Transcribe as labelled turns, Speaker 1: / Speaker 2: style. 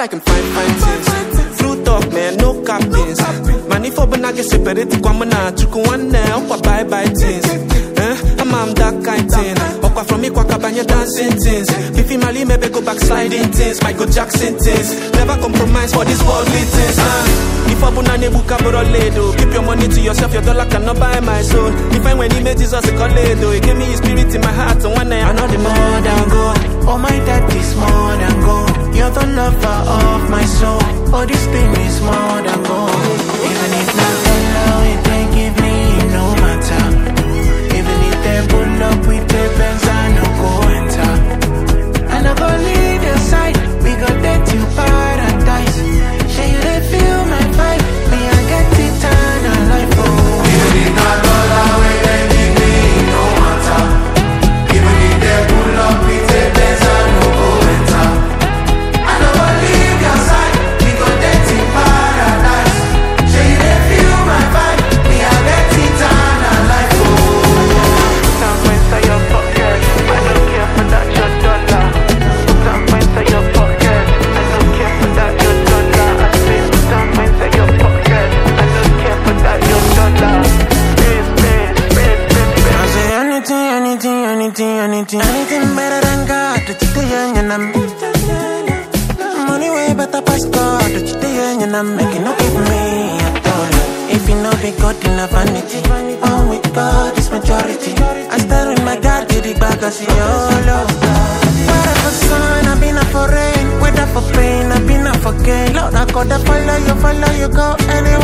Speaker 1: like I'm fine, fine things. True talk, man, no cappings. Money for banana separate kwa mana chuku one okwa bye bye things. Eh, I'm am that kind thing. Okwa from me kwa kabanya dancing things. Fifi Mali maybe go back sliding things. Michael Jackson things. Never compromise for these worldly things. If abuna nebuka ledo, keep your money to yourself. Your dollar cannot buy my soul. If I when he made Jesus a coledo, he gave me spirit in my heart. And one day I know the more than gold.
Speaker 2: Lover of my soul. Oh, this thing is more than anything, better than God. Cheat the young and I'm money way better pass God. Cheat the young and I'm making no give me at all. If you know be God in a vanity, all with God is majority. I stand with my God, get it back, see all love. Weather for sun, I've been up for rain. Weather for pain, I've been up for gain. Lord, I gotta follow you, follow you, go anywhere